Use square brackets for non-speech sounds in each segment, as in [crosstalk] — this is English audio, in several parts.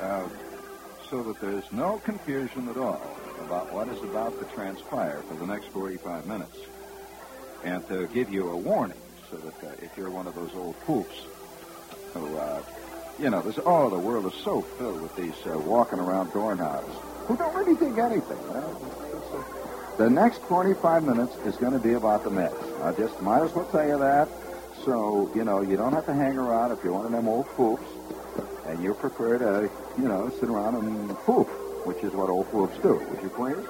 Uh, so that there's no confusion at all about what is about to transpire for the next 45 minutes. And to give you a warning so that uh, if you're one of those old poops who, uh, you know, there's, oh, the world is so filled with these uh, walking around doorknobs who don't really think anything. Know? The next 45 minutes is going to be about the Mets. I just might as well tell you that. So, you know, you don't have to hang around if you're one of them old poops and you prefer to, you know, sit around and poop, which is what old poops do. Would you please?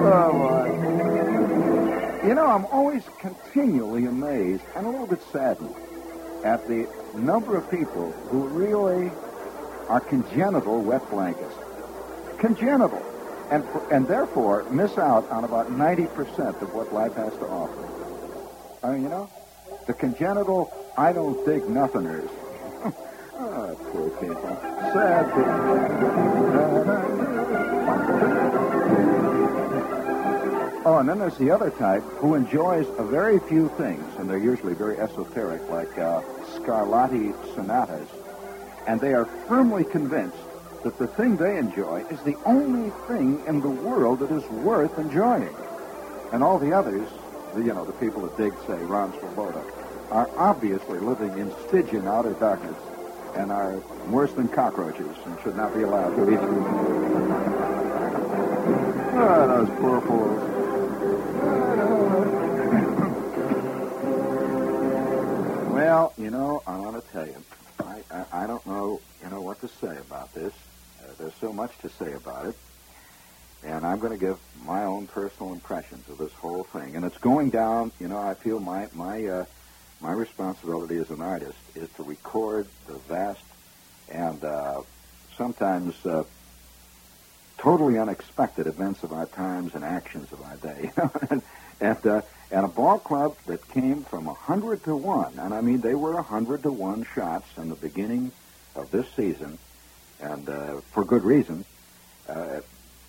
oh, my. You know, I'm always continually amazed and a little bit saddened at the number of people who really are congenital wet blankets. Congenital. And, and therefore miss out on about 90% of what life has to offer. I mean, you know, the congenital I don't dig nothingers. oh, [laughs] poor people. Sad people. Oh, and then there's the other type who enjoys a very few things, and they're usually very esoteric, like uh, Scarlatti sonatas, and they are firmly convinced that the thing they enjoy is the only thing in the world that is worth enjoying. And all the others, the, you know, the people that dig, say, Ron Swoboda, are obviously living in Stygian outer darkness and are worse than cockroaches and should not be allowed to eat them. Ah, those poor fools. [laughs] well, you know, I want to tell you, I, I, I don't know, you know, what to say about this. Uh, there's so much to say about it. And I'm going to give my own personal impressions of this whole thing. And it's going down, you know, I feel my, my, uh, my responsibility as an artist is to record the vast and uh, sometimes uh, totally unexpected events of our times and actions of our day. [laughs] and, uh, and a ball club that came from a hundred to one, and I mean they were a hundred to one shots in the beginning of this season, and uh, for good reason, uh,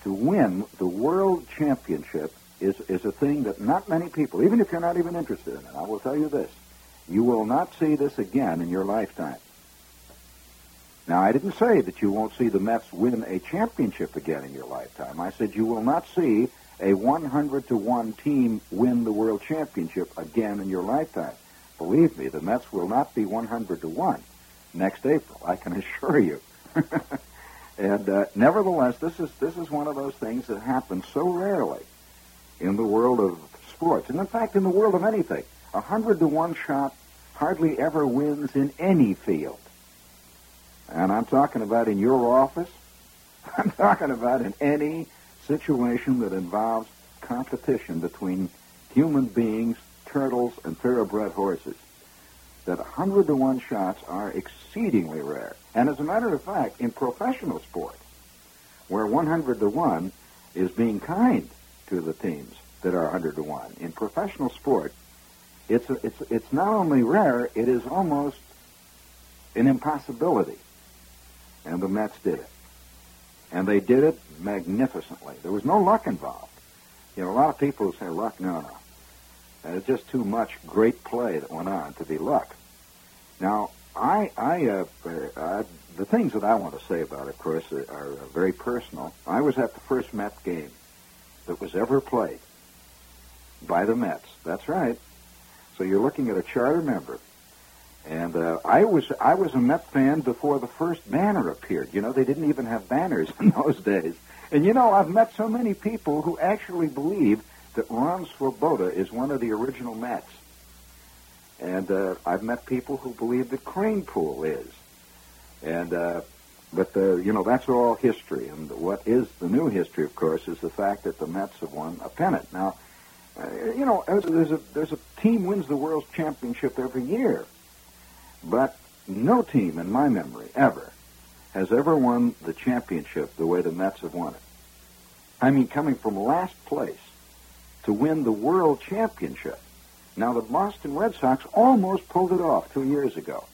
to win the world championship is, is a thing that not many people, even if you're not even interested in it, I will tell you this, you will not see this again in your lifetime. Now, I didn't say that you won't see the Mets win a championship again in your lifetime. I said you will not see a 100 to 1 team win the world championship again in your lifetime. Believe me, the Mets will not be 100 to 1 next April. I can [laughs] assure you. [laughs] and uh, nevertheless, this is this is one of those things that happens so rarely in the world of sports, and in fact, in the world of anything. A hundred to one shot hardly ever wins in any field. And I'm talking about in your office. [laughs] I'm talking about in any situation that involves competition between human beings, turtles, and thoroughbred horses. That a 100 to 1 shots are exceedingly rare. And as a matter of fact, in professional sport, where 100 to 1 is being kind to the teams that are 100 to 1, in professional sport, it's, a, it's, it's not only rare, it is almost an impossibility. And the Mets did it. And they did it magnificently. There was no luck involved. You know, a lot of people say luck, no, no. And it's just too much great play that went on to be luck. Now, I, I, uh, uh, the things that I want to say about it, of course, are, are very personal. I was at the first Mets game that was ever played by the Mets. That's right. So you're looking at a charter member. And uh, I was I was a Met fan before the first banner appeared. You know, they didn't even have banners [laughs] in those days. And you know, I've met so many people who actually believe that Ron Swoboda is one of the original Mets. And uh, I've met people who believe that Kranepool is. And uh, but the, you know that's all history. And what is the new history, of course, is the fact that the Mets have won a pennant. Now, uh, you know, there's a there's a team wins the world championship every year, but no team in my memory ever has ever won the championship the way the Mets have won it. I mean, coming from last place to win the world championship. Now, the Boston Red Sox almost pulled it off two years ago.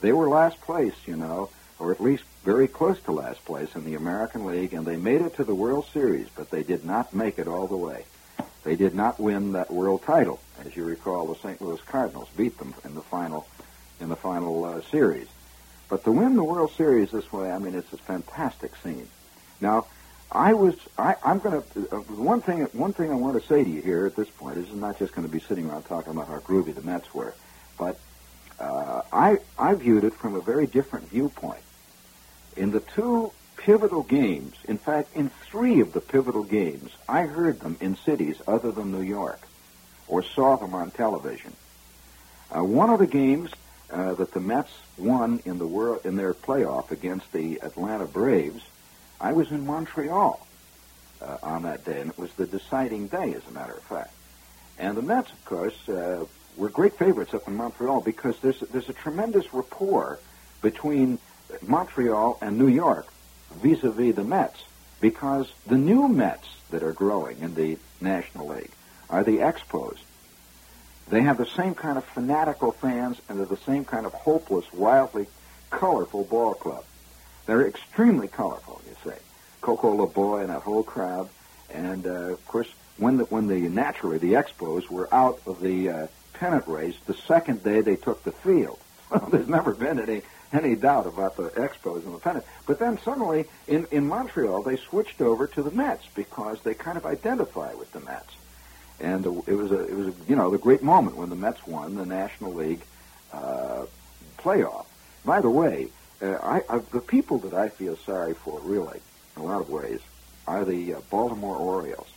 They were last place, you know, or at least very close to last place in the American League, and they made it to the World Series, but they did not make it all the way. They did not win that world title. As you recall, the St. Louis Cardinals beat them in the final in the final uh, series. But to win the World Series this way, I mean, it's a fantastic scene. Now, I was I, I'm going to uh, one thing one thing I want to say to you here at this point. Is not just going to be sitting around talking about how groovy the Mets were, but uh, I I viewed it from a very different viewpoint. In the two pivotal games, in fact, in three of the pivotal games, I heard them in cities other than New York, or saw them on television. Uh, one of the games uh, that the Mets won in the world in their playoff against the Atlanta Braves I was in Montreal uh, on that day, and it was the deciding day, as a matter of fact. And the Mets, of course, uh, were great favorites up in Montreal because there's there's a tremendous rapport between Montreal and New York vis-a-vis the Mets because the new Mets that are growing in the National League are the Expos. They have the same kind of fanatical fans and they're the same kind of hopeless, wildly colorful ball club. They're extremely colorful, you say. Coco LaBoy and that whole crowd. And, uh, of course, when the, when the, naturally, the Expos were out of the uh, pennant race, the second day they took the field. [laughs] Well, there's never been any any doubt about the Expos and the pennant. But then suddenly, in, in Montreal, they switched over to the Mets because they kind of identify with the Mets. And it was a, it was a, you know, the great moment when the Mets won the National League uh, playoff. By the way, uh, I, I, the people that I feel sorry for, really, in a lot of ways, are the uh, Baltimore Orioles.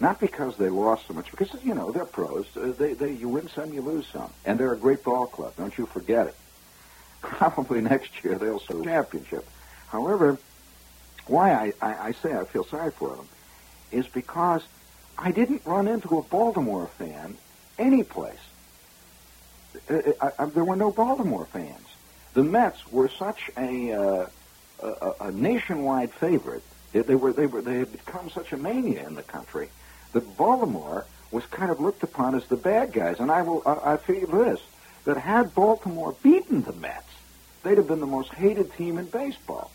Not because they lost so much, because you know they're pros. Uh, they, they, you win some, you lose some, and they're a great ball club. Don't you forget it. [laughs] Probably next year they'll win championship. However, why I, I, I say I feel sorry for them is because I didn't run into a Baltimore fan any place. Uh, I, I, there were no Baltimore fans the Mets were such a, uh, a, a, nationwide favorite. They were they were they had become such a mania in the country that Baltimore was kind of looked upon as the bad guys. And I will I, I feel this that had Baltimore beaten the Mets, they'd have been the most hated team in baseball.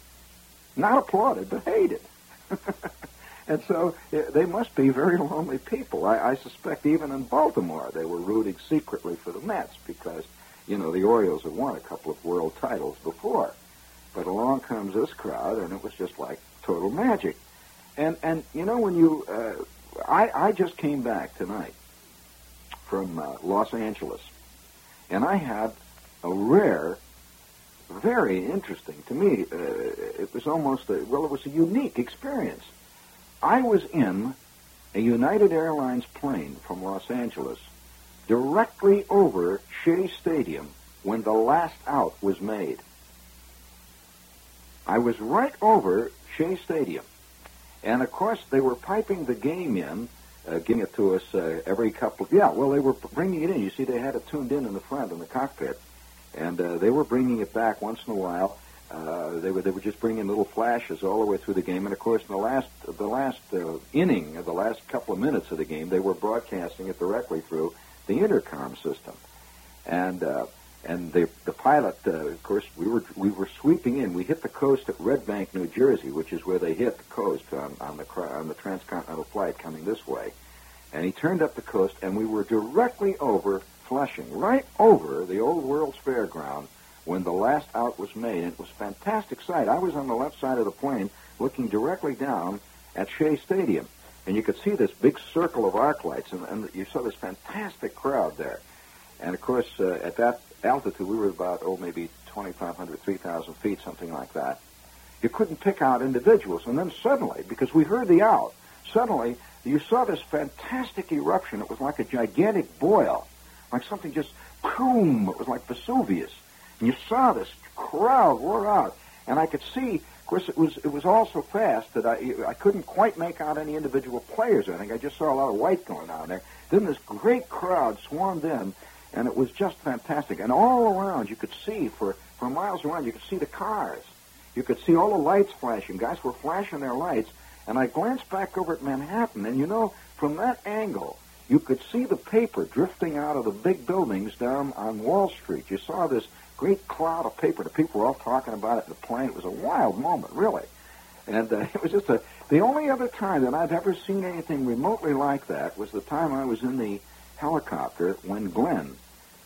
Not applauded, but hated. [laughs] and so they must be very lonely people. I, I suspect even in Baltimore they were rooting secretly for the Mets because you know, the Orioles had won a couple of world titles before. But along comes this crowd, and it was just like total magic. And and you know when you, uh, I I just came back tonight from uh, Los Angeles, and I had a rare, very interesting to me. Uh, it was almost a, well, it was a unique experience. I was in a United Airlines plane from Los Angeles directly over Shea Stadium when the last out was made. I was right over Shea Stadium. And of course, they were piping the game in, uh, giving it to us uh, every couple. Of, yeah, well, they were bringing it in. You see, they had it tuned in in the front in the cockpit, and uh, they were bringing it back once in a while. Uh, they were they were just bringing little flashes all the way through the game, and of course, in the last the last uh, inning, the last couple of minutes of the game, they were broadcasting it directly through the intercom system. And uh, and the the pilot, uh, of course, we were we were sweeping in. We hit the coast at Red Bank, New Jersey, which is where they hit the coast on, on the on the transcontinental flight coming this way. And he turned up the coast, and we were directly over Flushing, right over the old World's Fairground when the last out was made. It was a fantastic sight. I was on the left side of the plane, looking directly down at Shea Stadium and you could see this big circle of arc lights, and, and you saw this fantastic crowd there. And of course, uh, at that altitude, we were about oh maybe 2,500, 3,000 feet, something like that. You couldn't pick out individuals, and then suddenly, because we heard the out, suddenly you saw this fantastic eruption. It was like a gigantic boil, like something just boom. It was like Vesuvius, and you saw this crowd roar out, and I could see of course, it was it was all so fast that I I couldn't quite make out any individual players. I think I just saw a lot of white going on there. Then this great crowd swarmed in, and it was just fantastic. And all around, you could see for for miles around, you could see the cars. You could see all the lights flashing. Guys were flashing their lights. And I glanced back over at Manhattan, and you know, from that angle, you could see the paper drifting out of the big buildings down on Wall Street. You saw this great cloud of paper. The people were all talking about it in the plane. It was a wild moment, really. And uh, [laughs] it was just a, The only other time that I've ever seen anything remotely like that was the time I was in the helicopter when Glenn,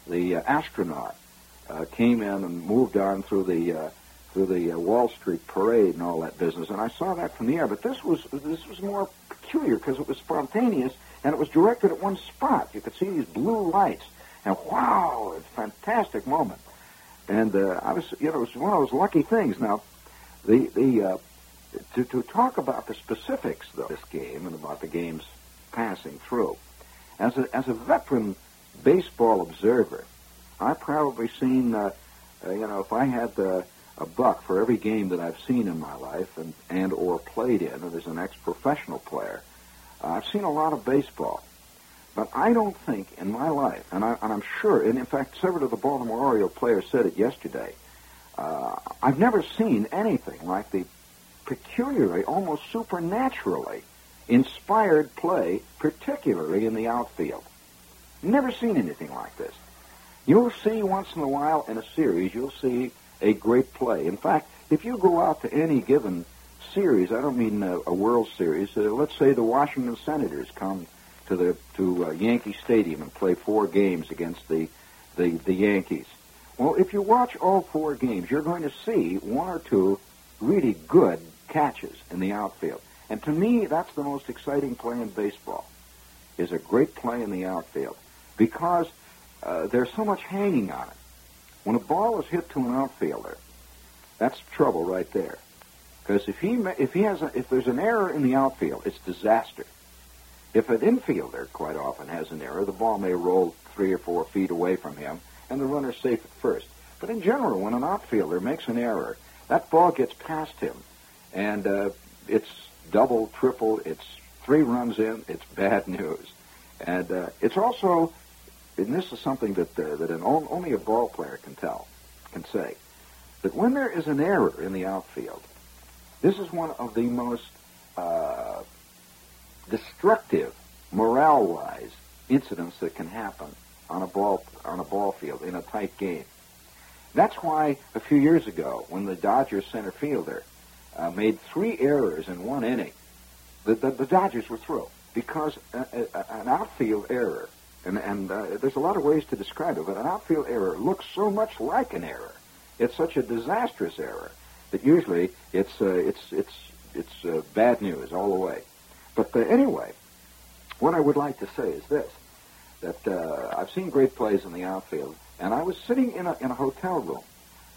the uh, astronaut, uh, came in and moved on through the uh, through the uh, Wall Street parade and all that business, and I saw that from the air. But this was this was more peculiar because it was spontaneous and it was directed at one spot. You could see these blue lights, and wow, it's a fantastic moment. And uh, I was, you know, it was one of those lucky things. Now, the the uh, to to talk about the specifics of this game and about the game's passing through, as a as a veteran baseball observer, I've probably seen, uh, uh, you know, if I had a buck for every game that I've seen in my life and and or played in, and as an ex-professional player, I've seen a lot of baseball. But I don't think in my life, and, I, I'm sure, and in fact, several of the Baltimore Oriole players said it yesterday, uh, I've never seen anything like the peculiarly, almost supernaturally inspired play, particularly in the outfield. Never seen anything like this. You'll see once in a while in a series, you'll see a great play. In fact, if you go out to any given series, I don't mean a, a World Series, uh, let's say the Washington Senators come to the to uh, Yankee Stadium and play four games against the, the the Yankees. Well, if you watch all four games, you're going to see one or two really good catches in the outfield. And to me, that's the most exciting play in baseball, is a great play in the outfield. Because uh, there's so much hanging on it. When a ball is hit to an outfielder, that's trouble right there. Because if he if he has a, if there's an error in the outfield, it's disaster. If an infielder quite often has an error, the ball may roll three or four feet away from him, and the runner's safe at first. But in general, when an outfielder makes an error, that ball gets past him, and uh, it's double, triple, it's three runs in, it's [laughs] bad news. And uh, it's also, and this is something that uh, that an, only a ball player can tell, can say, that when there is an error in the outfield, this is one of the most uh, destructive, morale-wise, incidents that can happen on a ball on a ball field in a tight game. That's why a few years ago, when the Dodgers center fielder uh, made three errors in one inning, the, the, the Dodgers were through because a, a, an outfield error, and, and uh, there's a lot of ways to describe it, but an outfield error looks so much like an error. It's such a disastrous error that usually it's uh, it's it's it's uh, bad news all the way. But uh, anyway, what I would like to say is this: that uh, I've seen great plays in the outfield, and I was sitting in a in a hotel room.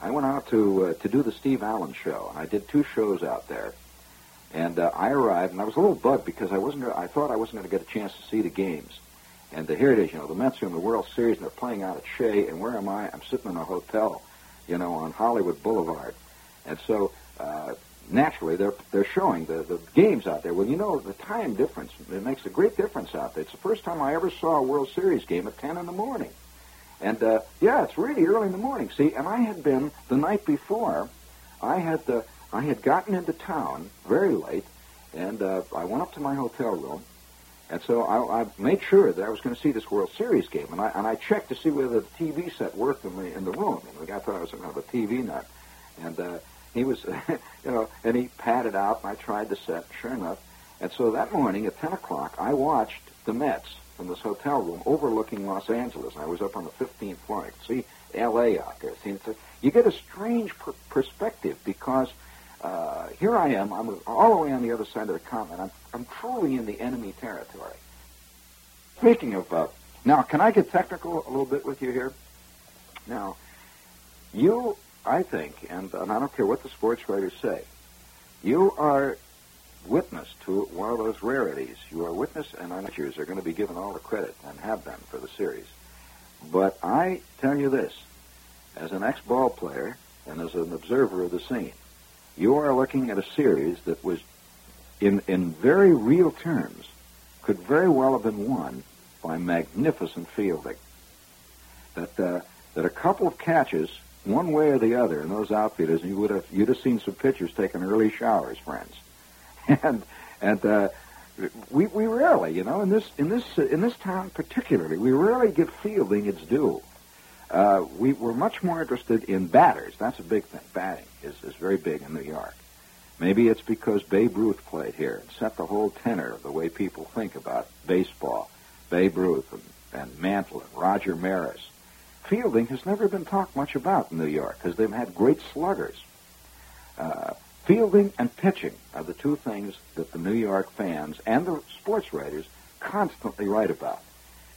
I went out to uh, to do the Steve Allen show, and I did two shows out there. And uh, I arrived, and I was a little bugged because I wasn't. I thought I wasn't going to get a chance to see the games. And uh, here it is, you know, the Mets are in the World Series, and they're playing out at Shea, and where am I? I'm sitting in a hotel, you know, on Hollywood Boulevard. And so uh, naturally they're they're showing the, the games out there. Well, you know the time difference it makes a great difference out there. It's the first time I ever saw a World Series game at ten in the morning, and uh, yeah, it's really early in the morning. See, and I had been the night before, I had uh, I had gotten into town very late, and uh, I went up to my hotel room. And so I, I made sure that I was going to see this World Series game, and I and I checked to see whether the TV set worked in the in the room. And the guy thought I was going to have a TV nut, and uh, he was, [laughs] you know, and he padded out, and I tried to set, sure enough. And so that morning at 10 o'clock, I watched the Mets from this hotel room overlooking Los Angeles. I was up on the 15th floor. I could see L.A. out there. See, a, you get a strange per- perspective because uh, here I am. I'm all the way on the other side of the continent. I'm, I'm truly in the enemy territory. Speaking of, uh, now, can I get technical a little bit with you here? Now, you I think, and, and I don't care what the sports writers say, you are witness to one of those rarities. You are witness, and amateurs are going to be given all the credit and have been for the series. But I tell you this, as an ex-ball player and as an observer of the scene, you are looking at a series that was, in in very real terms, could very well have been won by magnificent fielding. That uh, that a couple of catches one way or the other in those outfielders, you would have you'd have seen some pitchers taking early showers, friends, [laughs] and and uh, we we rarely, you know, in this in this uh, in this town particularly, we rarely give fielding its due. Uh, we were much more interested in batters. That's a big thing. Batting is is very big in New York, Maybe it's because Babe Ruth played here and set the whole tenor of the way people think about baseball. Babe Ruth and, and Mantle and Roger Maris. Fielding has never been talked much about in New York because they've had great sluggers. Uh, fielding and pitching are the two things that the New York fans and the sports writers constantly write about.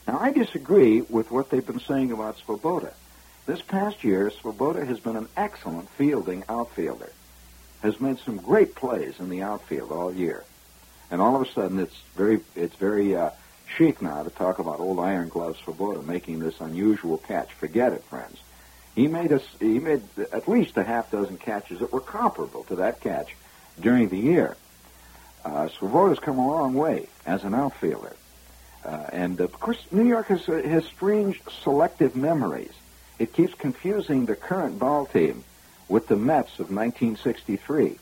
Now, I disagree with what they've been saying about Swoboda. This past year, Swoboda has been an excellent fielding outfielder, has made some great plays in the outfield all year. And all of a sudden, it's very, it's very uh, chic now to talk about old Iron Glove Swoboda making this unusual catch. Forget it, friends. He made us, he made at least a half dozen catches that were comparable to that catch during the year. Uh, Swoboda's come a long way as an outfielder. Uh, and of course, New York has, uh, has strange selective memories. It keeps confusing the current ball team with the Mets of 1963.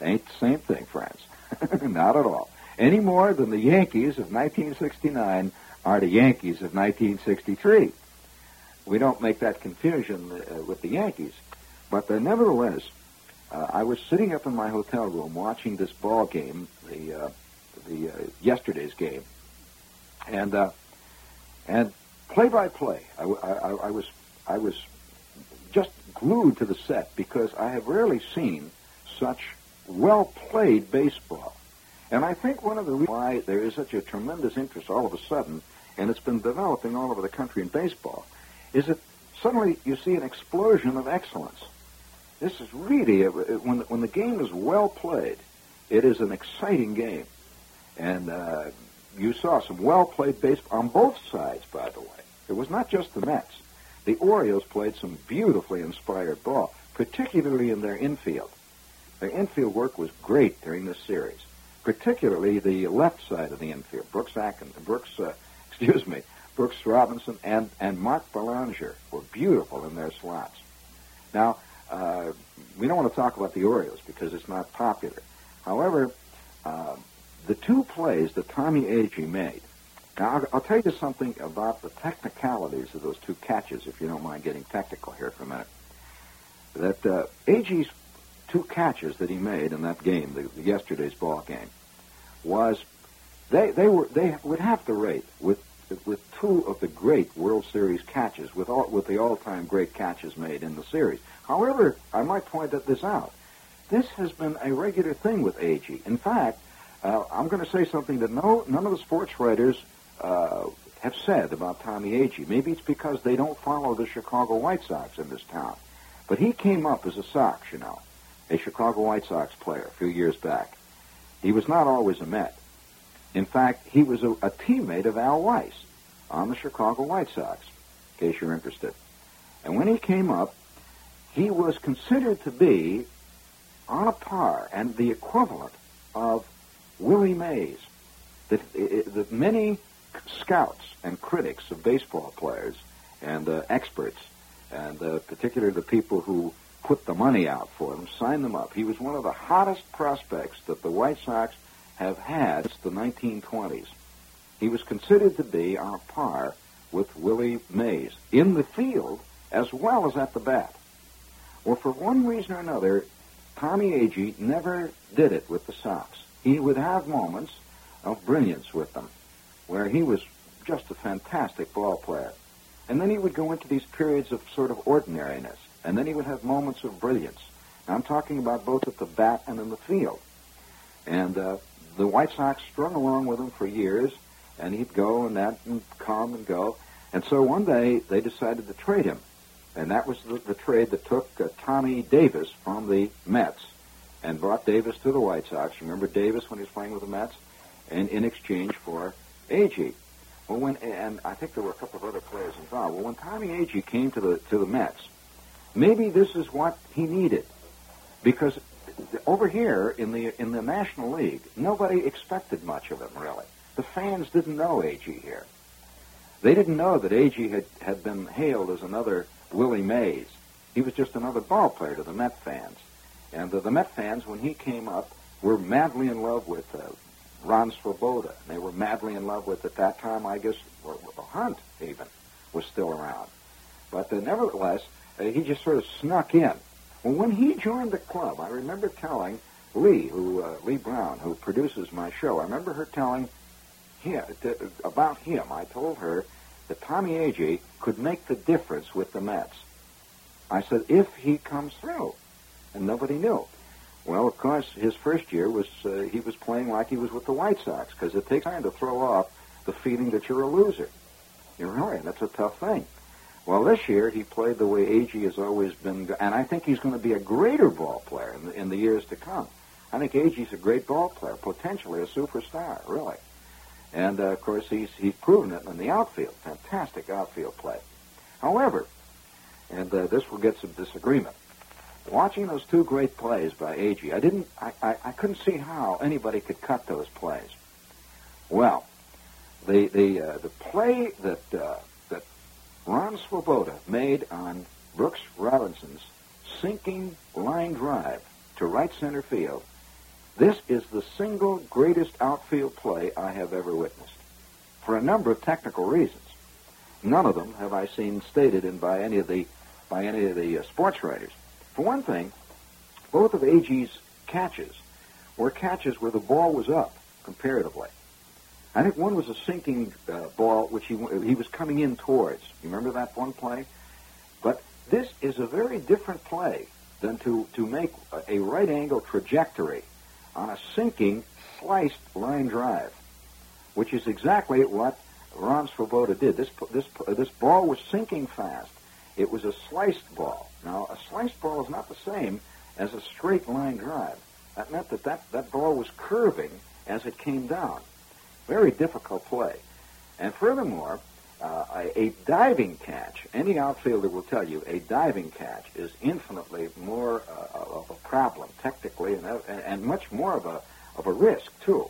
Ain't the same thing, friends. [laughs] Not at all. Any more than the Yankees of 1969 are the Yankees of 1963. We don't make that confusion uh, with the Yankees. But uh, nevertheless, uh, I was sitting up in my hotel room watching this ball game, the, uh, the yesterday's game, and uh, and play by play, I was I was just glued to the set because I have rarely seen such well played baseball. And I think one of the reasons why there is such a tremendous interest all of a sudden, and it's been developing all over the country in baseball, is that suddenly you see an explosion of excellence. This is really, a, when, when the game is well played, it is an exciting game. And uh, you saw some well-played baseball on both sides, by the way. It was not just the Mets. The Orioles played some beautifully inspired ball, particularly in their infield. Their infield work was great during this series, particularly the left side of the infield. Brooks Atkins, Brooks, uh, [laughs] excuse me, Brooks Robinson and, and Mark Belanger were beautiful in their slots. Now, uh, we don't want to talk about the Orioles because it's not popular. However, uh, the two plays that Tommy Agee made. Now, I'll, I'll, tell you something about the technicalities of those two catches, if you don't mind getting technical here for a minute. That uh, Agee's two catches that he made in that game, the, the yesterday's ball game, was they they were they would have to rate with with two of the great World Series catches, with all, with the all-time great catches made in the series. However, I might point this out. This has been a regular thing with Agee. In fact, uh, I'm going to say something that no none of the sports writers uh, have said about Tommy Agee. Maybe it's because they don't follow the Chicago White Sox in this town. But he came up as a Sox, you know, a Chicago White Sox player a few years back. He was not always a Met. In fact, he was a, a teammate of Al Weis on the Chicago White Sox, in case you're interested. And when he came up, he was considered to be on a par and the equivalent of Willie Mays, that, that many scouts and critics of baseball players and uh, experts, and uh, particularly the people who put the money out for him, sign them up. He was one of the hottest prospects that the White Sox have had since the 1920s. He was considered to be on par with Willie Mays in the field as well as at the bat. Well, for one reason or another, Tommy Agee never did it with the Sox he would have moments of brilliance with them, where he was just a fantastic ball player. And then he would go into these periods of sort of ordinariness, and then he would have moments of brilliance. Now, I'm talking about both at the bat and in the field. And uh, the White Sox strung along with him for years, and he'd go and that and come and go. And so one day they decided to trade him. And that was the, the trade that took uh, Tommy Davis from the Mets and brought Davis to the White Sox. Remember Davis when he was playing with the Mets? And in exchange for Agee. Well, when and I think there were a couple of other players involved. Well, when Tommy Agee came to the to the Mets, maybe this is what he needed, because over here in the in the National League, nobody expected much of him really. The fans didn't know Agee here. They didn't know that Agee had had been hailed as another Willie Mays. He was just another ball player to the Met fans. And uh, the Met fans, when he came up, were madly in love with uh, Ron Swoboda. They were madly in love with, at that time, I guess, or, or Hunt even was still around. But uh, nevertheless, he just sort of snuck in. Well, when he joined the club, I remember telling Leigh, who uh, Leigh Brown, who produces my show. I remember her telling him to, about him. I told her that Tommy Agee could make the difference with the Mets. I said if he comes through, and nobody knew. Well, of course, his first year was uh, he was playing like he was with the White Sox because it takes time to throw off the feeling that you're a loser. You're right. That's a tough thing. Well, this year he played the way Agee has always been, and I think he's going to be a greater ball player in the, in the years to come. I think Agee's a great ball player, potentially a superstar, really. And uh, of course, he's he's proven it in the outfield. Fantastic outfield play. However, and uh, this will get some disagreement. Watching those two great plays by Agee, I didn't, I, I, I couldn't see how anybody could cut those plays. Well, the the uh, the play that uh, Ron Swoboda made on Brooks Robinson's sinking line drive to right center field, this is the single greatest outfield play I have ever witnessed, for a number of technical reasons. None of them have I seen stated in by any of the by any of the uh, sports writers. For one thing, both of Agee's catches were catches where the ball was up comparatively. I think one was a sinking uh, ball, which he he was coming in towards. You remember that one play? But this is a very different play than to to make a, right angle trajectory on a sinking sliced line drive, which is exactly what Ron Swoboda did. This this this ball was sinking fast. It was a sliced ball. Now, a sliced ball is not the same as a straight line drive. That meant that that, that ball was curving as it came down. Very difficult play. And furthermore, uh, a, diving catch, any outfielder will tell you, a diving catch is infinitely more uh, of a problem technically and, uh, and much more of a, of a risk, too,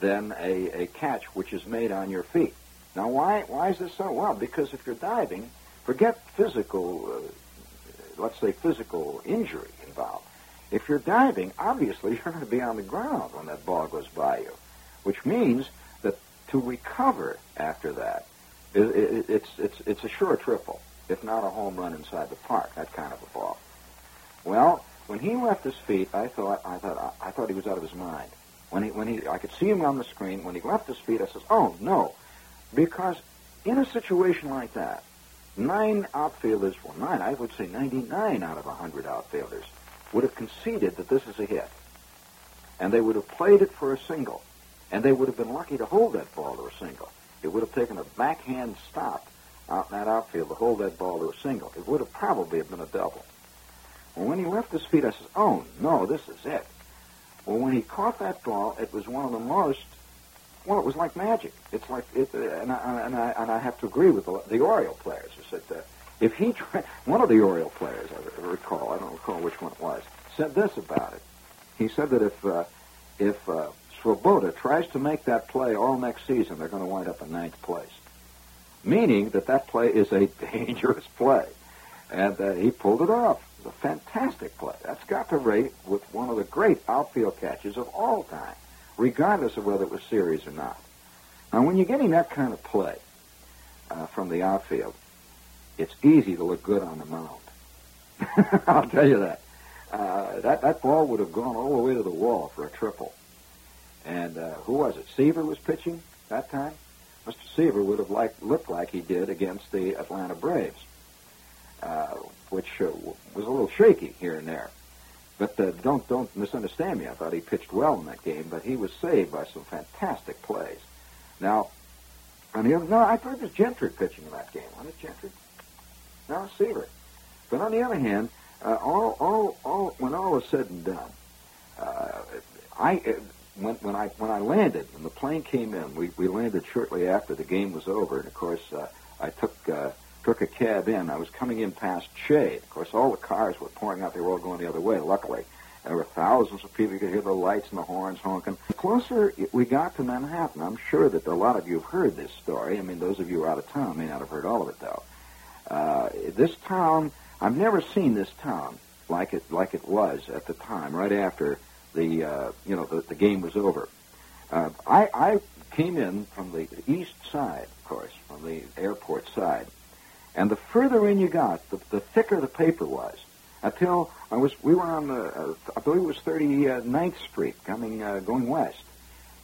than a, a catch which is made on your feet. Now, why, why is this so? Well, because if you're diving, Forget physical, uh, let's say physical injury involved. If you're diving, obviously [laughs] you're going to be on the ground when that ball goes by you, which means to recover after that, it, it, it's, it's, it's a sure triple, if not a home run inside the park, that kind of a ball. Well, when he left his feet, I thought, I thought, I thought he was out of his mind. When he, when he, I could see him on the screen. When he left his feet, I says, "Oh no," because in a situation like that, nine outfielders, well, nine, I would say 99 out of 100 outfielders, would have conceded that this is a hit. And they would have played it for a single. And they would have been lucky to hold that ball to a single. It would have taken a backhand stop out in that outfield to hold that ball to a single. It would have probably have been a double. Well, when he left his feet, I said, oh, no, this is it. Well, when he caught that ball, it was one of the most well, it was like magic. It's like it, and I, and I and I have to agree with the, the Oriole players who said that if he tried, [laughs] one of the Oriole players I recall, I don't recall which one it was, said this about it. He said that if uh, if uh, Swoboda tries to make that play all next season, they're going to wind up in ninth place, meaning that that play is a [laughs] dangerous play, and uh, he pulled it off. It was a fantastic play. That's got to rate with one of the great outfield catches of all time regardless of whether it was serious or not. Now, when you're getting that kind of play uh, from the outfield, it's easy to look good on the mound. [laughs] I'll tell you that. Uh, that that ball would have gone all the way to the wall for a triple. And uh, who was it? Seaver was pitching that time. Mr. Seaver would have liked, looked like he did against the Atlanta Braves, uh, which uh, was a little shaky here and there. But uh, don't don't misunderstand me. I thought he pitched well in that game, but he was saved by some fantastic plays. Now, on the other, no, I thought it was Gentry pitching in that game. Wasn't it Gentry? No, Seaver. But on the other hand, uh, all all all when all was said and done, uh, I uh, when when I when I landed and the plane came in, we we landed shortly after the game was over, and of course uh, I took. Uh, took a cab in. I was coming in past Shea. Of course, all the cars were pouring out. They were all going the other way, luckily. There were thousands of people. You could hear the lights and the horns honking. The closer we got to Manhattan, I'm sure that a lot of you have heard this story. I mean, those of you out of town may not have heard all of it, though. Uh, this town, I've never seen this town like it like it was at the time, right after the uh, you know the, the game was over. Uh, I, I came in from the east side, of course, from the airport side, and the further in you got, the, the thicker the paper was. until I was we were on the uh, I believe it was 39th Street coming uh, going west,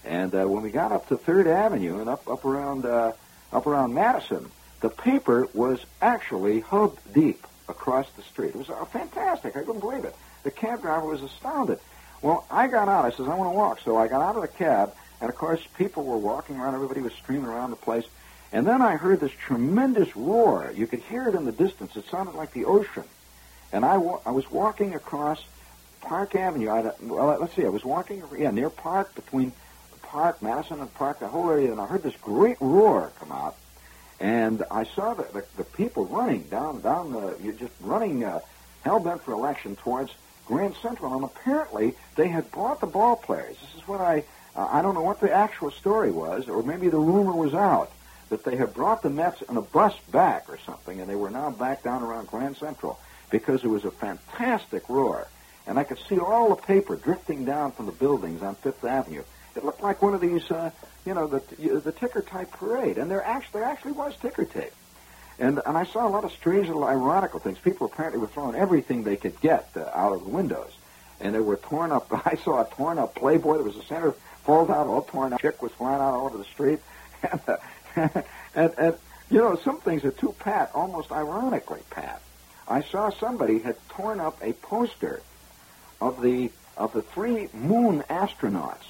and uh, when we got up to Third Avenue and up up around up around Madison, the paper was actually hub deep across the street. It was uh, fantastic. I couldn't believe it. The cab driver was astounded. Well, I got out. I says I want to walk, so I got out of the cab, and of course people were walking around. Everybody was streaming around the place. And then I heard this tremendous roar. You could hear it in the distance. It sounded like the ocean. And I, wa- I was walking across Park Avenue. I, well, let's see. I was walking, yeah, near Park, between Park, Madison, and Park, the whole area, and I heard this great roar come out. And I saw the, the, the people running down, down the, just running uh, hell bent for election towards Grand Central. And apparently they had brought the ball players. This is what I, uh, I don't know what the actual story was, or maybe the rumor was out that they had brought the Mets in a bus back or something, and they were now back down around Grand Central because it was a fantastic roar. And I could see all the paper drifting down from the buildings on Fifth Avenue. It looked like one of these, uh, you know, the the ticker tape parade. And there actually there actually was ticker tape. And and I saw a lot of strange little ironical things. People apparently were throwing everything they could get uh, out of the windows. And there were torn up. [laughs] I saw a torn up Playboy. that was a center fold out, all torn up. Chick was flying out all over the street. [laughs] And, uh, [laughs] and, and you know, some things are too pat, almost ironically pat. I saw somebody had torn up a poster of the of the three moon astronauts,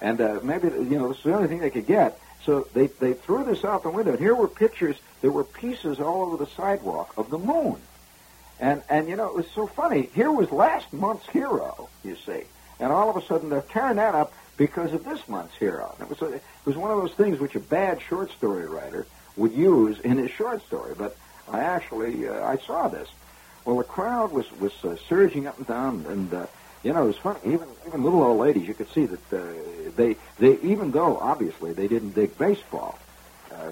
and uh, maybe you know this is the only thing they could get. So they they threw this out the window, and here were pictures. There were pieces all over the sidewalk of the moon, and and you know it was so funny. Here was last month's hero, you see, and all of a sudden they're tearing that up because of this month's hero. And it was a, it was one of those things which a bad short story writer would use in his short story, but I actually uh, I saw this. Well, the crowd was was uh, surging up and down, and uh, you know it was funny. Even even little old ladies, you could see that uh, they they even though obviously they didn't dig baseball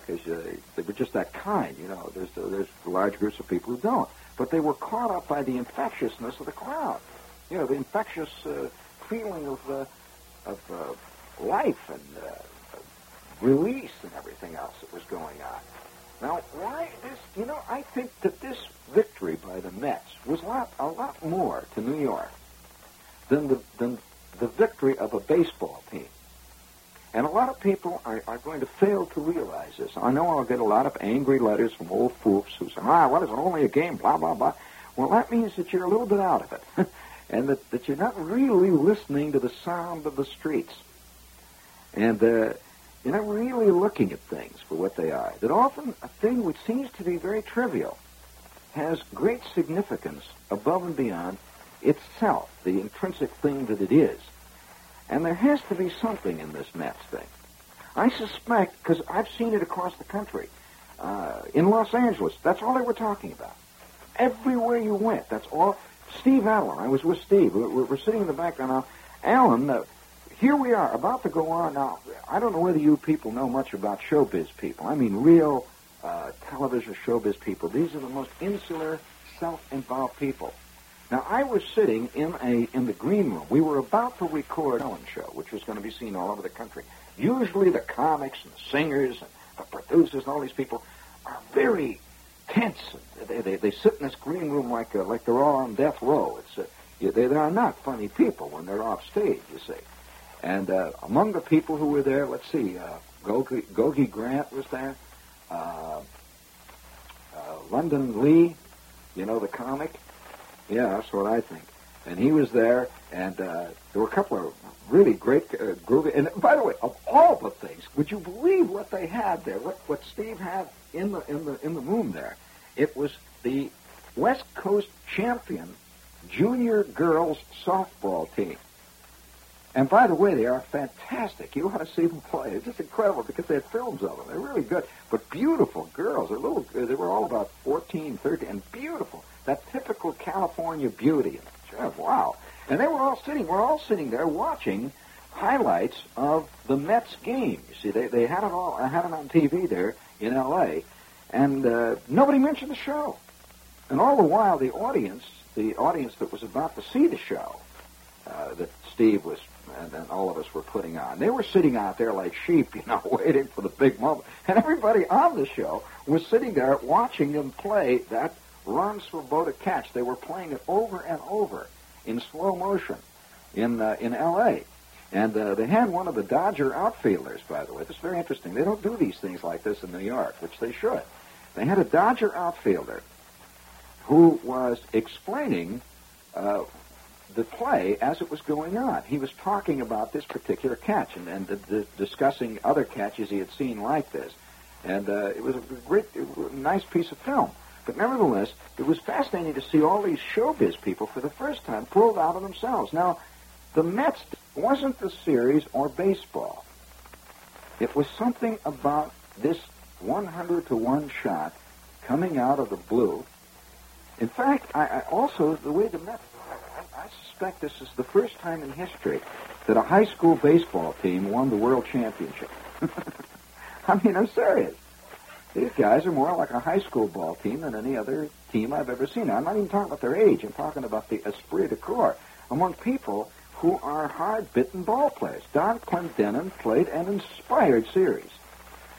because uh, they were just that kind. You know, there's there's large groups of people who don't, but they were caught up by the infectiousness of the crowd. You know, the infectious uh, feeling of uh, of uh, life and uh, release and everything else that was going on. Now, why this? You know, I think that this victory by the Mets was a lot, a lot more to New York than the than the victory of a baseball team. And a lot of people are, are going to fail to realize this. I know I'll get a lot of angry letters from old foofs who say, ah, what is it, only a game, blah, blah, blah. Well, that means that you're a little bit out of it. [laughs] and that, that you're not really listening to the sound of the streets. And uh, you're not really looking at things for what they are. That often a thing which seems to be very trivial has great significance above and beyond itself, the intrinsic thing that it is. And there has to be something in this Mets thing. I suspect, because I've seen it across the country, uh, in Los Angeles, that's all they were talking about. Everywhere you went, that's all. Steve Allen, I was with Steve. We're, we're sitting in the background now. Allen, uh, here we are, about to go on. Now, I don't know whether you people know much about showbiz people. I mean, real uh, television showbiz people. These are the most insular, self-involved people. Now, I was sitting in a in the green room. We were about to record Allen show, which was going to be seen all over the country. Usually, the comics and the singers and the producers and all these people are very tense. They, they, they sit in this green room like uh, like they're all on death row. It's uh, they, they are not funny people when they're off stage, you see. And uh, among the people who were there, let's see, uh, Gogi, Gogi Grant was there, uh, uh, London Lee, you know the comic. Yeah, that's what I think. And he was there, and uh, there were a couple of really great uh, groovy. And by the way, of all the things, would you believe what they had there? What what Steve had in the in the in the room there? It was the West Coast champion junior girls softball team. And by the way, they are fantastic. You ought to see [laughs] them play. It's just incredible because they had films of them. They're really good, but beautiful girls. They're little. They were all about 14, 13, and beautiful. That typical California beauty. Wow. And they were all sitting. We're all sitting there watching highlights of the Mets game. You see, they they had it all. I had it on TV there in L.A. And uh, nobody mentioned the show. And all the while, the audience, the audience that was about to see the show, uh, that Steve was and, and all of us were putting on. They were sitting out there like sheep, [laughs] you know, waiting for the big moment. And everybody on the show was sitting there watching them play that Ron Swoboda catch. They were playing it over and over in slow motion in uh, in L.A. And uh, they had one of the Dodger outfielders, by the way. This is very interesting. They don't do these things like this in New York, which they should. They had a Dodger outfielder who was explaining uh, the play as it was going on. He was talking about this particular catch and, and the, the, discussing other catches he had seen like this. And uh, it was a great, nice piece of film. But nevertheless, it was fascinating to see all these showbiz people for the first time pulled out of themselves. Now, the Mets wasn't the series or baseball. It was something about this 100 to 1 shot coming out of the blue. In fact, I, I also, the way the Mets, I, I suspect this is the first time in history that a high school baseball team won the world championship. [laughs] I mean, I'm serious. These guys are more like a high school ball team than any other team I've ever seen. I'm not even talking about their age. I'm talking about the esprit de corps among people who are hard-bitten ball players. Donn Clendenon played an inspired series.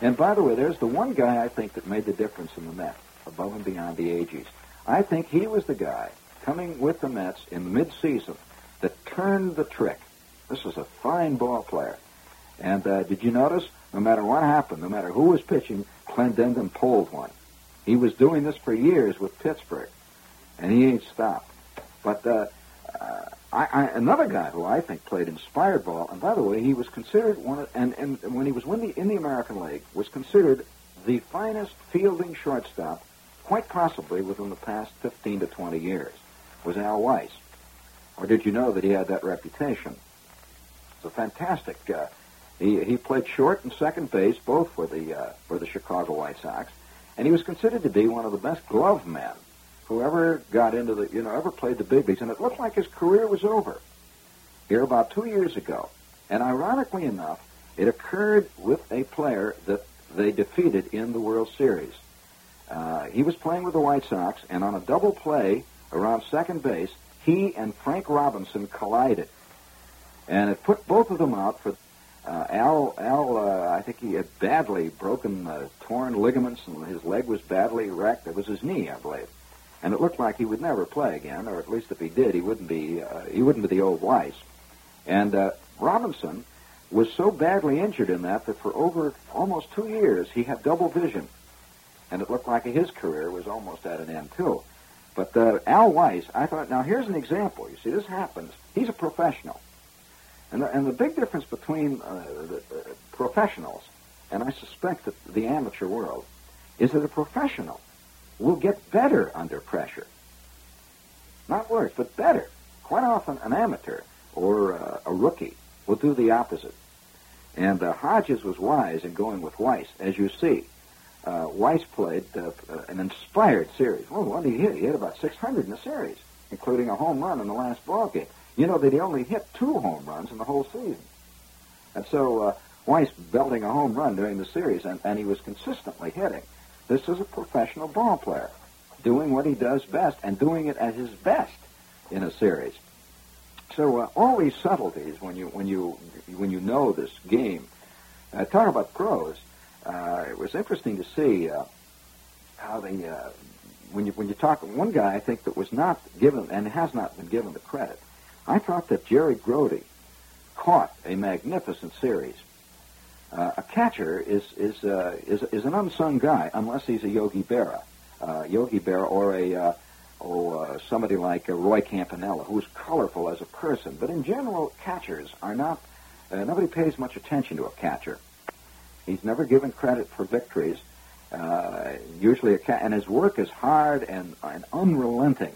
And by the way, there's the one guy I think that made the difference in the Mets, above and beyond the ages. I think he was the guy coming with the Mets in mid-season that turned the trick. This was a fine ball player. And uh, did you notice, no matter what happened, no matter who was pitching, Clendenon pulled one. He was doing this for years with Pittsburgh, and he ain't stopped. But uh, uh, I, I, another guy who I think played inspired ball, and by the way, he was considered one of, and, and when he was in the, in the American League, was considered the finest fielding shortstop, quite possibly within the past 15 to 20 years, was Al Weis. Or did you know that he had that reputation? It's a fantastic. Uh, he he played short and second base both for the uh, for the Chicago White Sox, and he was considered to be one of the best glove men who ever got into the, you know, ever played the big leagues, and it looked like his career was over here about two years ago. And ironically enough, it occurred with a player that they defeated in the World Series. Uh, he was playing with the White Sox, and on a double play around second base, he and Frank Robinson collided. And it put both of them out for uh, Al. Al, uh, I think he had badly broken, uh, torn ligaments, and his leg was badly wrecked. It was his knee, I believe and it looked like he would never play again, or at least if he did, he wouldn't be uh, he wouldn't be the old Weis. And uh, Robinson was so badly injured in that that for over almost two years he had double vision, and it looked like his career was almost at an end too. But uh, Al Weis, I thought, now here's an example. You see, this happens. He's a professional, and the, and the big difference between uh, the, uh, professionals and I suspect that the amateur world is that a professional will get better under pressure. Not worse, but better. Quite often, an amateur or uh, a rookie will do the opposite. And uh, Hodges was wise in going with Weis, as you see. Uh, Weis played uh, an inspired series. Well, what did he hit? He hit about 600 in the series, including a home run in the last ball game. You know that he only hit two home runs in the whole season. And so uh, Weis belting a home run during the series, and, and he was consistently hitting. This is a professional ball player doing what he does best and doing it at his best in a series. So uh, all these subtleties when you when you when you know this game. Uh, talk about pros. Uh, it was interesting to see uh, how they uh, when you when you talk one guy I think that was not given and has not been given the credit. I thought that Jerry Grote caught a magnificent series uh, a catcher is is, uh, is is an unsung guy unless he's a Yogi Berra, uh, Yogi Berra, or a oh somebody like uh, Roy Campanella, who's colorful as a person. But in general, catchers are not. Nobody pays much attention to a catcher. He's never given credit for victories. Usually, a and his work is hard and, and unrelenting.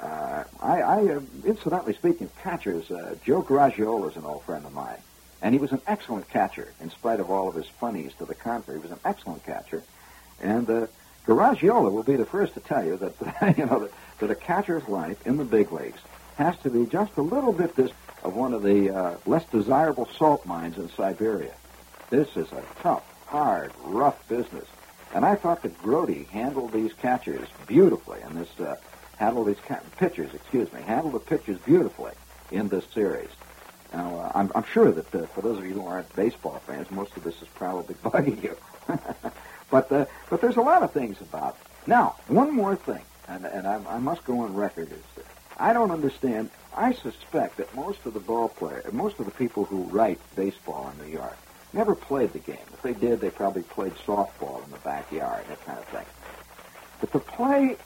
Uh, I, I uh, incidentally speaking of catchers, uh, Joe Garagiola is an old friend of mine. And he was an excellent catcher, in spite of all of his funnies to the contrary. He was an excellent catcher. And uh, Garagiola will be the first to tell you that, [laughs] you know, that, that a catcher's life in the big leagues has to be just a little bit this of one of the uh, less desirable salt mines in Siberia. This is a tough, hard, rough business. And I thought that Grote handled these catchers beautifully in this, uh, handled these pitchers, excuse me, handled the pitchers beautifully in this series. Now, uh, I'm, I'm sure that uh, for those of you who aren't baseball fans, most of this is probably [laughs] bugging you. [laughs] but uh, but there's a lot of things about. It. Now, one more thing. and, and I, I must go on record as I don't understand. I suspect that most of the ball players, most of the people who write baseball in New York, never played the game. If they did, they probably played softball in the backyard, that kind of thing. But to play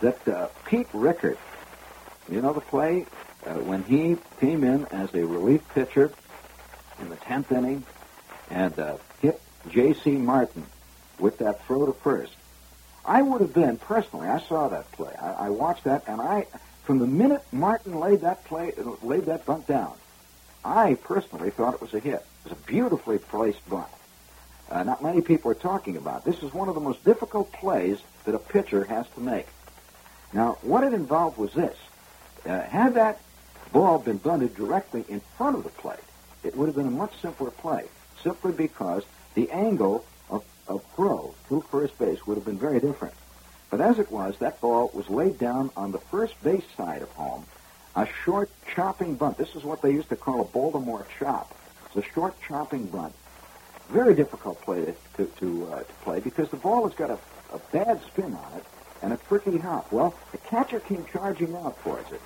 that uh, Pete Richert, you know the play uh, when he came in as a relief pitcher in the tenth inning and uh, hit J.C. Martin with that throw to first. I would have been personally. I saw that play. I, I watched that, and I, from the minute Martin laid that play, laid that bunt down, I personally thought it was a hit. It was a beautifully placed bunt. Uh, not many people are talking about. This is one of the most difficult plays that a pitcher has to make. Now, what it involved was this: uh, had that ball been bunted directly in front of the plate, it would have been a much simpler play, simply because the angle of, of throw to first base would have been very different. But as it was, that ball was laid down on the first base side of home, a short chopping bunt. This is what they used to call a Baltimore chop. It's a short chopping bunt. Very difficult play to, to, to, uh, to play because the ball has got a, a bad spin on it and a tricky hop. Well, the catcher came charging out towards it.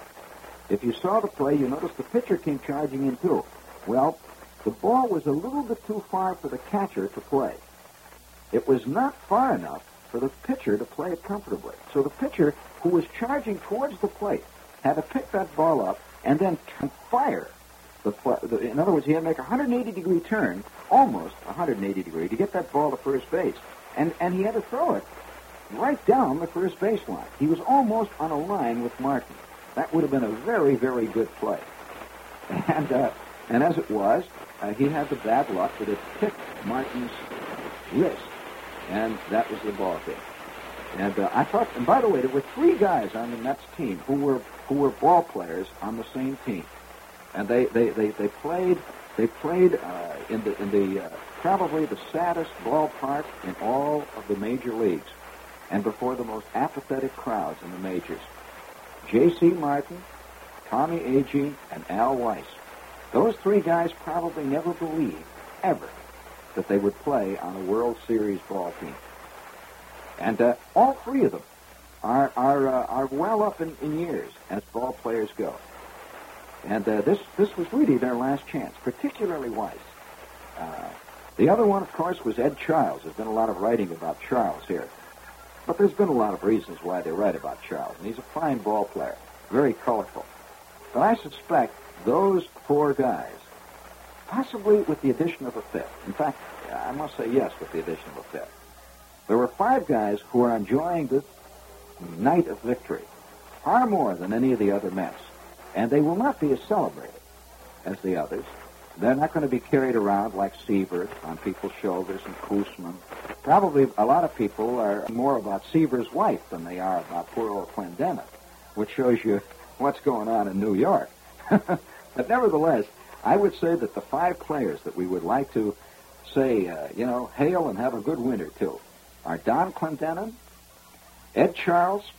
If you saw the play, you noticed the pitcher came charging in too. Well, the ball was a little bit too far for the catcher to play. It was not far enough for the pitcher to play it comfortably. So the pitcher, who was charging towards the plate, had to pick that ball up and then fire the, the in other words, he had to make a 180 degree turn, almost 180 degree, to get that ball to first base, and and he had to throw it right down the first baseline. He was almost on a line with Martin. That would have been a very, very good play. [laughs] And, uh, and as it was, uh, he had the bad luck that it hit Martin's wrist, and that was the ball game. And uh, I thought, and by the way, there were three guys on the Mets team who were who were ball players on the same team, and they they they, they played they played uh, in the in the uh, probably the saddest ballpark in all of the major leagues, and before the most apathetic crowds in the majors. J.C. Martin, Tommy Agee, and Al Weis. Those three guys probably never believed, ever, that they would play on a World Series ball team. And uh, all three of them are, are, uh, are well up in, in years as ball players go. And uh, this, this was really their last chance, particularly Weis. Uh, the other one, of course, was Ed Charles. There's been a lot of writing about Charles here. But there's been a lot of reasons why they write about Charles, and he's a fine ball player, very colorful. But I suspect those four guys, possibly with the addition of a fifth, in fact, I must say yes with the addition of a fifth, there were five guys who are enjoying this night of victory far more than any of the other Mets. And they will not be as celebrated as the others. They're not going to be carried around like Seaver on people's shoulders and Koosman. Probably a lot of people are more about Seaver's wife than they are about poor old Clendenon, which shows you what's going on in New York. [laughs] but nevertheless, I would say that the five players that we would like to say, uh, you know, hail and have a good winter to are Donn Clendenon, Ed Charles,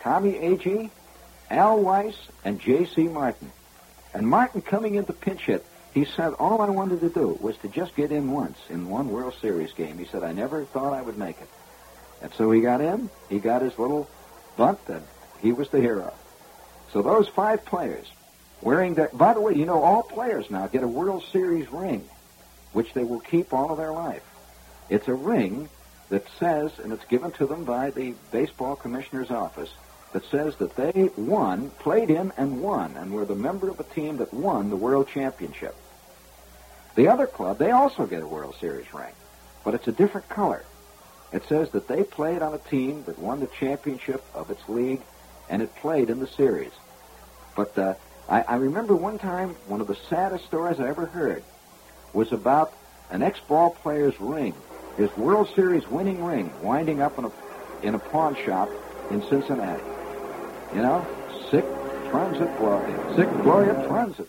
Tommy Agee, Al Weis, and J.C. Martin. And Martin coming into pinch hit he said, all I wanted to do was to just get in once in one World Series game. He said, I never thought I would make it. And so he got in, he got his little bunt, and he was the hero. So those five players wearing that, by the way, you know, all players now get a World Series ring, which they will keep all of their life. It's a ring that says, and it's given to them by the baseball commissioner's office, that says that they won, played in and won, and were the member of a team that won the World Championship. The other club, they also get a World Series ring, but it's a different color. It says that they played on a team that won the championship of its league, and it played in the series. But uh, I, I remember one time, one of the saddest stories I ever heard was about an ex-ball player's ring, his World Series winning ring, winding up in a, in a pawn shop in Cincinnati. You know, sic transit gloria, sic gloria transit.